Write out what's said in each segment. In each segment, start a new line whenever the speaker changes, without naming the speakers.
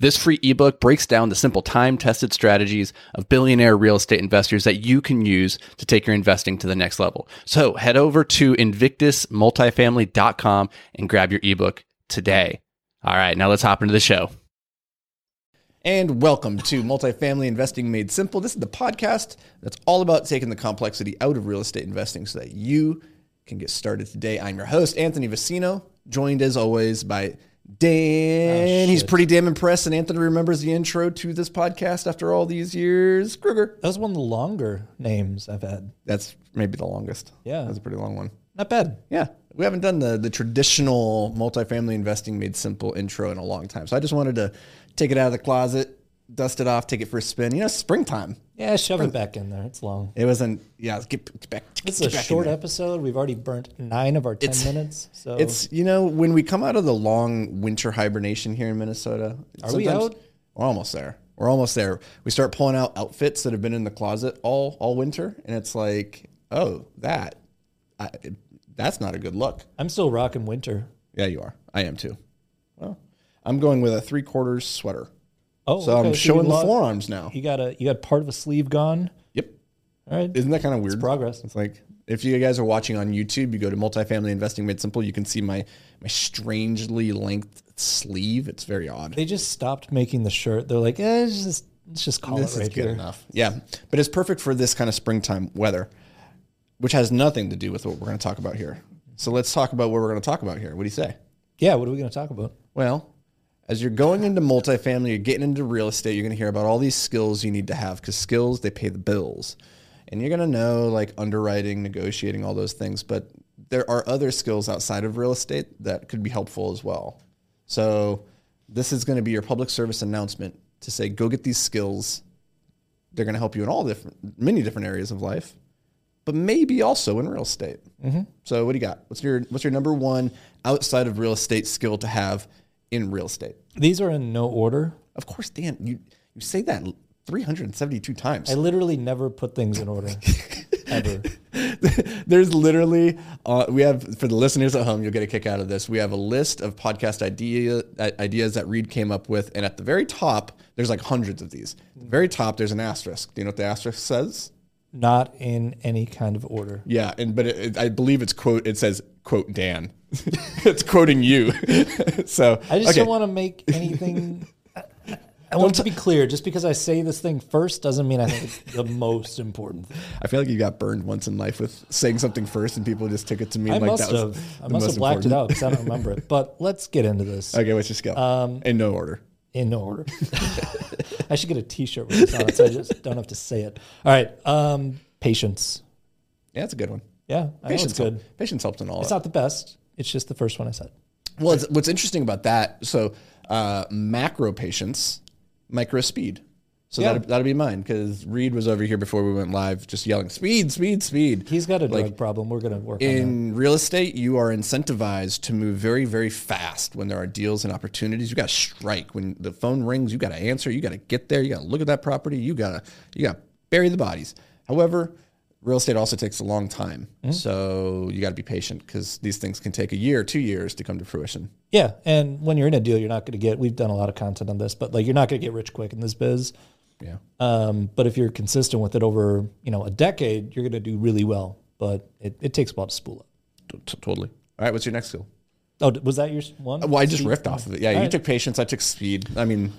This free ebook breaks down the simple time tested strategies of billionaire real estate investors that you can use to take your investing to the next level. So head over to invictusmultifamily.com and grab your ebook today. All right, now let's hop into the show.
And welcome to Multifamily Investing Made Simple. This is the podcast that's all about taking the complexity out of real estate investing so that you can get started today. I'm your host, Anthony Vicino, joined as always by Dan. He's pretty damn impressed, and Anthony remembers the intro to this podcast after all these years. Kruger.
That was one of the longer names I've had.
That's maybe the longest.
Yeah.
That's a pretty long one.
Not bad.
Yeah. We haven't done the, the traditional multifamily investing made simple intro in a long time. So I just wanted to take it out of the closet, dust it off, take it for a spin. You know, springtime.
Yeah, shove it back in there. It's long.
It wasn't, yeah, get, get back.
It's
get
a short episode. We've already burnt nine of our ten
It's-
minutes. So
It's, you know, when we come out of the long winter hibernation here in Minnesota.
Are we out?
We're almost there. We're almost there. We start pulling out outfits that have been in the closet all all winter, and it's like, oh, that, I, that's not a good look.
I'm still rocking winter.
Yeah, you are. I am too. Well, I'm going with a three quarters sweater.
Oh,
So
okay,
I'm
you
showing the forearms now.
You got a you got part of a sleeve gone.
Yep.
All right,
Isn't that kind of weird?
progress.
It's like if you guys are watching on YouTube, you go to multifamily investing made simple, you can see my my strangely length sleeve. It's very odd.
They just stopped making the shirt. They're like, eh, it's just let's just call
this
it right
is good
here.
enough. Yeah. But it's perfect for this kind of springtime weather, which has nothing to do with what we're going to talk about here. So let's talk about what we're going to talk about here. What do you say?
Yeah, what are we going to talk about?
Well, as you're going into multifamily, you're getting into real estate, you're going to hear about all these skills you need to have because skills, they pay the bills. And you're going to know like underwriting, negotiating, all those things. But there are other skills outside of real estate that could be helpful as well. So this is going to be your public service announcement to say, go get these skills. They're going to help you in all different, many different areas of life, but maybe also in real estate. Mm-hmm. So what do you got? What's your what's your number one outside of real estate skill to have in real estate?
These are in no order.
Of course, Dan, you you say that 372 times.
I literally never put things in order ever.
There's literally uh, we have for the listeners at home, you'll get a kick out of this. We have a list of podcast idea uh, ideas that Reed came up with, and at the very top, there's like hundreds of these. At the very top, there's an asterisk. Do you know what the asterisk says?
Not in any kind of order.
Yeah, and but it, it- I believe it's quote. It says quote Dan. it's quoting you. so
I just
okay.
don't want to make anything. I, I want to be clear. Just because I say this thing first doesn't mean I think it's the most important thing.
I feel like you got burned once in life with saying something first, and people just took it to mean
I
like
must
that was
have. I must have blacked it
important.
out because I don't remember it. But let's get into this
Okay, let's just go.
Um,
in no order.
In order. I should get a T-shirt with this on it, so I just don't have to say it. All right. Um, patience.
Yeah, that's a good one.
Yeah, I know
Patience,
good.
help- patience helps in all.
It's
that.
not the best. It's just the first one I said.
Well, what's interesting about that, so uh, macro patience, micro speed. So
Yeah.
that'll, that'll be mine because Reed was over here before we went live, just yelling speed, speed, speed.
He's got a drug problem. We're gonna work.
In real estate, you are incentivized to move very, very fast when there are deals and opportunities. You got to strike when the phone rings. You got to answer. You got to get there. You got to look at that property. You got to you got to bury the bodies. However, real estate also takes a long time, mm-hmm. so you got to be patient because these things can take a year, two years to come to fruition.
Yeah, and when you're in a deal, you're not going to get. We've done a lot of content on this, but like you're not going to get rich quick in this biz.
Yeah.
Um, but if you're consistent with it over, you know, a decade, you're going to do really well. But it, it takes a while to spool up.
T- totally. All right, what's your next skill?
Oh, was that your one?
Well, I just
Speed?
riffed off of it. Yeah, you
right.
took patience. I took speed. I mean,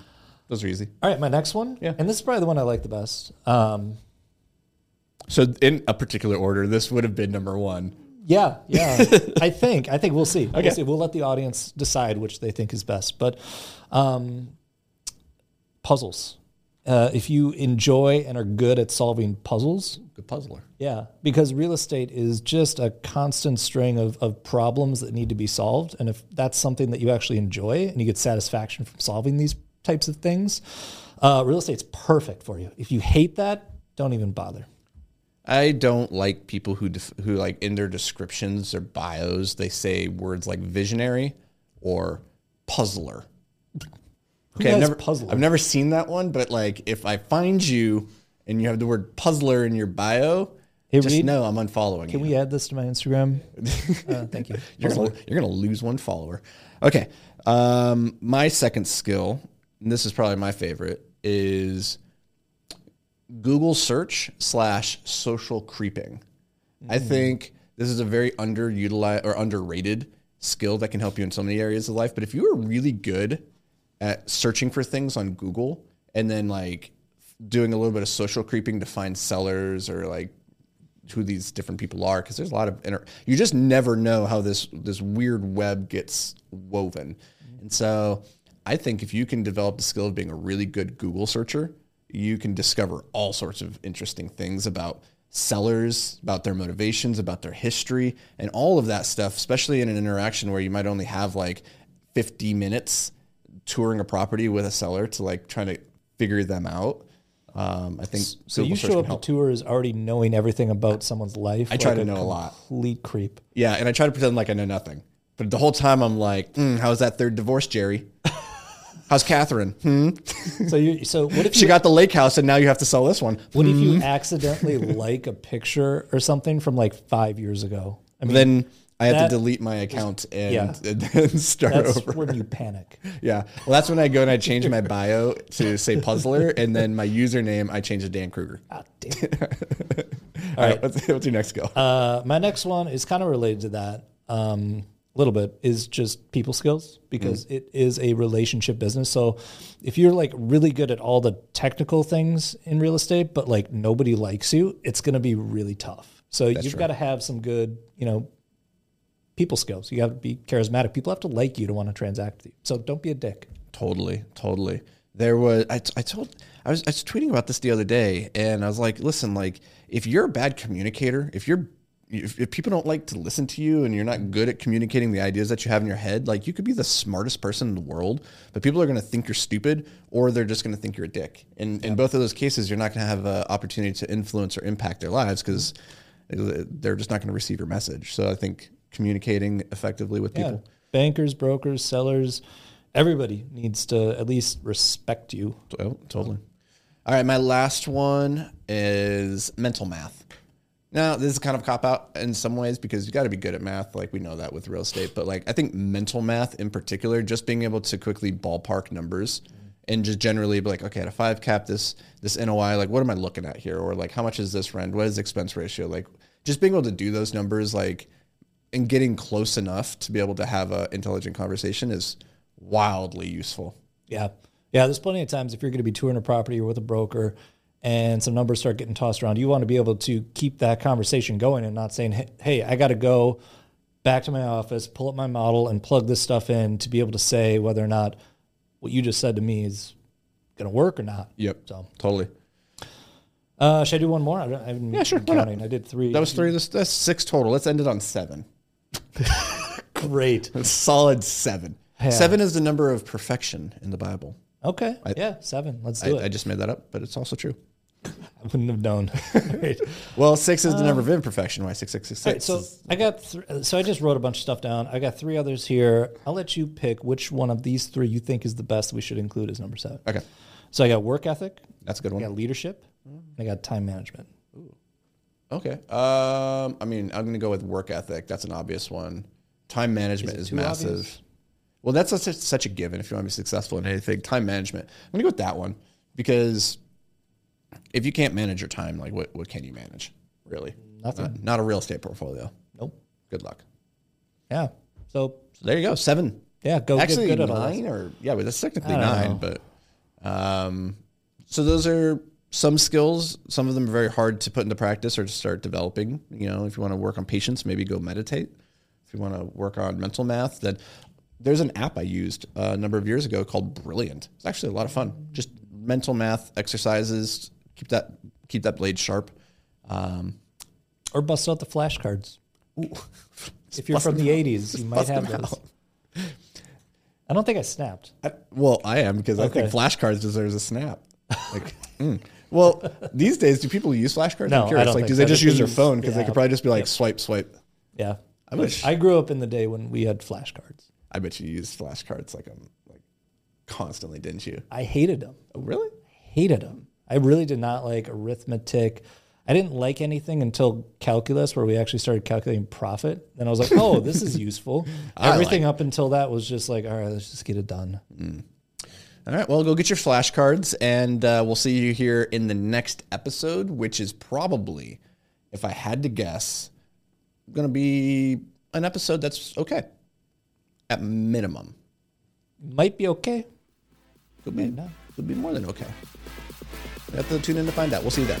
those are easy.
All right, my next one.
Yeah.
And this is probably the one I like the best. Um,
So, in a particular order, this would have been number one.
yeah, yeah. I think. I think we'll see.
Okay.
We'll see. We'll let the audience decide which they think is best. But um, puzzles. Uh, if you enjoy and are good at solving puzzles,
Good puzzler.
Yeah, because real estate is just a constant string of, of problems that need to be solved. And if that's something that you actually enjoy and you get satisfaction from solving these types of things, uh, real estate's perfect for you. If you hate that, don't even bother.
I don't like people who def- who like in their descriptions or bios they say words like visionary or puzzler. Okay, I've never
puzzler?
I've never seen that one, but like if I find you and you have the word puzzler in your bio,
Hey,
just
Reed,
know I'm unfollowing you.
Can we add this to my Instagram? Uh, thank you.
You're gonna, you're gonna lose one follower. Okay. Um, my second skill, and this is probably my favorite, is Google search slash social creeping. I think this is a very underutilized or underrated skill that can help you in so many areas of life. But if you are really good at searching for things on Google and then like doing a little bit of social creeping to find sellers or like who these different people are because there's a lot of inter- you just never know how this this weird web gets woven. Mm-hmm. And so i think if you can develop the skill of being a really good google searcher you can discover all sorts of interesting things about sellers about their motivations about their history and all of that stuff especially in an interaction where you might only have like 50 minutes touring a property with a seller to like trying to figure them out um, i think
So you show up to tours already knowing everything about someone's life.
I try to know a lot.
Complete creep.
Yeah, and I try to pretend like I know nothing. But the whole time I'm like, mm, how's that third divorce, Jerry? How's Catherine? Hmm?
So you. So what if
She
you?
got the lake house and now you have to sell this one.
what if you accidentally like a picture or something from like five years ago? I mean,
Then I have
That-
to delete my account and,
Yeah.
and then start
that's
over.
when you panic.
Yeah. Well, that's when I go and I change my bio to say puzzler and then my username, I change to Dan Kruger.
Ah, damn.
All right. What's, what's your next go?
Uh, my next one is kind of related to that. Um, a little bit is just people skills because
Mm.
it is a relationship business. So if you're like really good at all the technical things in real estate, but like nobody likes you, it's going to be really tough. So you've got to have some good, you know, people skills. You have to be charismatic. People have to like you to want to transact with you. So don't be a dick.
Totally, totally. There was I, I told I was I was tweeting about this the other day, and I was like, listen, like if you're a bad communicator, if you're if, if people don't like to listen to you and you're not good at communicating the ideas that you have in your head, like you could be the smartest person in the world, but people are going to think you're stupid or they're just going to think you're a dick. And in both of those cases, you're not going to have an opportunity to influence or impact their lives because uh, they're just not going to receive your message. So I think communicating effectively with
Yeah.
people.
Bankers, brokers, sellers, everybody needs to at least respect you.
Oh, totally. All right, my last one is mental math. Now, this is kind of cop out in some ways because you got to be good at math. Like we know that with real estate, but like I think mental math in particular, just being able to quickly ballpark numbers and just generally be like, okay, at a five cap, this this NOI, like what am I looking at here, or like how much is this rent? What is expense ratio? Like just being able to do those numbers, like and getting close enough to be able to have a intelligent conversation is wildly useful.
Yeah. Yeah. There's plenty of times if you're going to be touring a property or with a broker and some numbers start getting tossed around, you want to be able to keep that conversation going and not saying, hey, hey I got to go back to my office, pull up my model, and plug this stuff in to be able to say whether or not what you just said to me is going to work or not.
Yep.
So,
Totally.
uh, should I do one more? I, don't, I haven't
Yeah, sure,
counting. I did three.
That was three. That's, that's six total. Let's end it on seven.
great.
A solid seven. Seven is the number of perfection in the Bible.
Okay. yeah. Seven. Let's do
I,
it.
I just made that up, but it's also true.
I wouldn't have known.
Well, six is the number of um, imperfection. Why six six six
All right,
six?
so I got th- uh, so I just wrote a bunch of stuff down. I got three others here. I'll let you pick which one of these three you think is the best we should include as number seven.
okay,
So I got work ethic,
that's a good one.
I got leadership, and I got time management.
Okay. Um, I mean, I'm going to go with work ethic. That's an obvious one. Time management
Is
is, massive.
obvious?
Well, that's such, such a given if you want to be successful in anything. Time management. I'm going to go with that one because if you can't manage your time, like what, what can you manage? Really?
Nothing.
Not, not a real estate portfolio.
Nope.
Good luck.
Yeah. So
So there you go. Seven.
yeah, go
Actually,
get good at
nine or yeah, but that's technically nine.
know.
But um, so those are some skills. Some of them are very hard to put into practice or to start developing. You know, if you want to work on patience, maybe go meditate. If you want to work on mental math, then there's an app I used uh, a number of years ago called Brilliant. It's actually a lot of fun. Just mental math exercises. Keep that keep that blade sharp. Um,
Or bust out the flashcards. If you're from the '80s, you might have those.
out.
I don't think I snapped.
I, well, I am because I think flashcards deserves a snap. Like, mm. Well, these days, do people use flashcards?
No,
I'm
I
curious.
don't
like, do they
I
just use their phone because
the
they could probably just be like swipe, swipe.
Yeah.
I wish.
I grew up in the day when we had flashcards.
I bet you used flashcards like um like constantly, didn't you?
I hated them.
Oh, really?
Hated them. I really did not like arithmetic. I didn't like anything until calculus, where we actually started calculating profit. Then I was like, oh, this is useful.
I
Everything up until that was just like, all right, let's just get it done.
All right. Well, go get your flashcards, and uh, we'll see you here in the next episode, which is probably, if I had to guess, going to be an episode that's okay at minimum.
Might be okay.
Could be, could be more than okay. You have to tune in to find out. We'll see you then.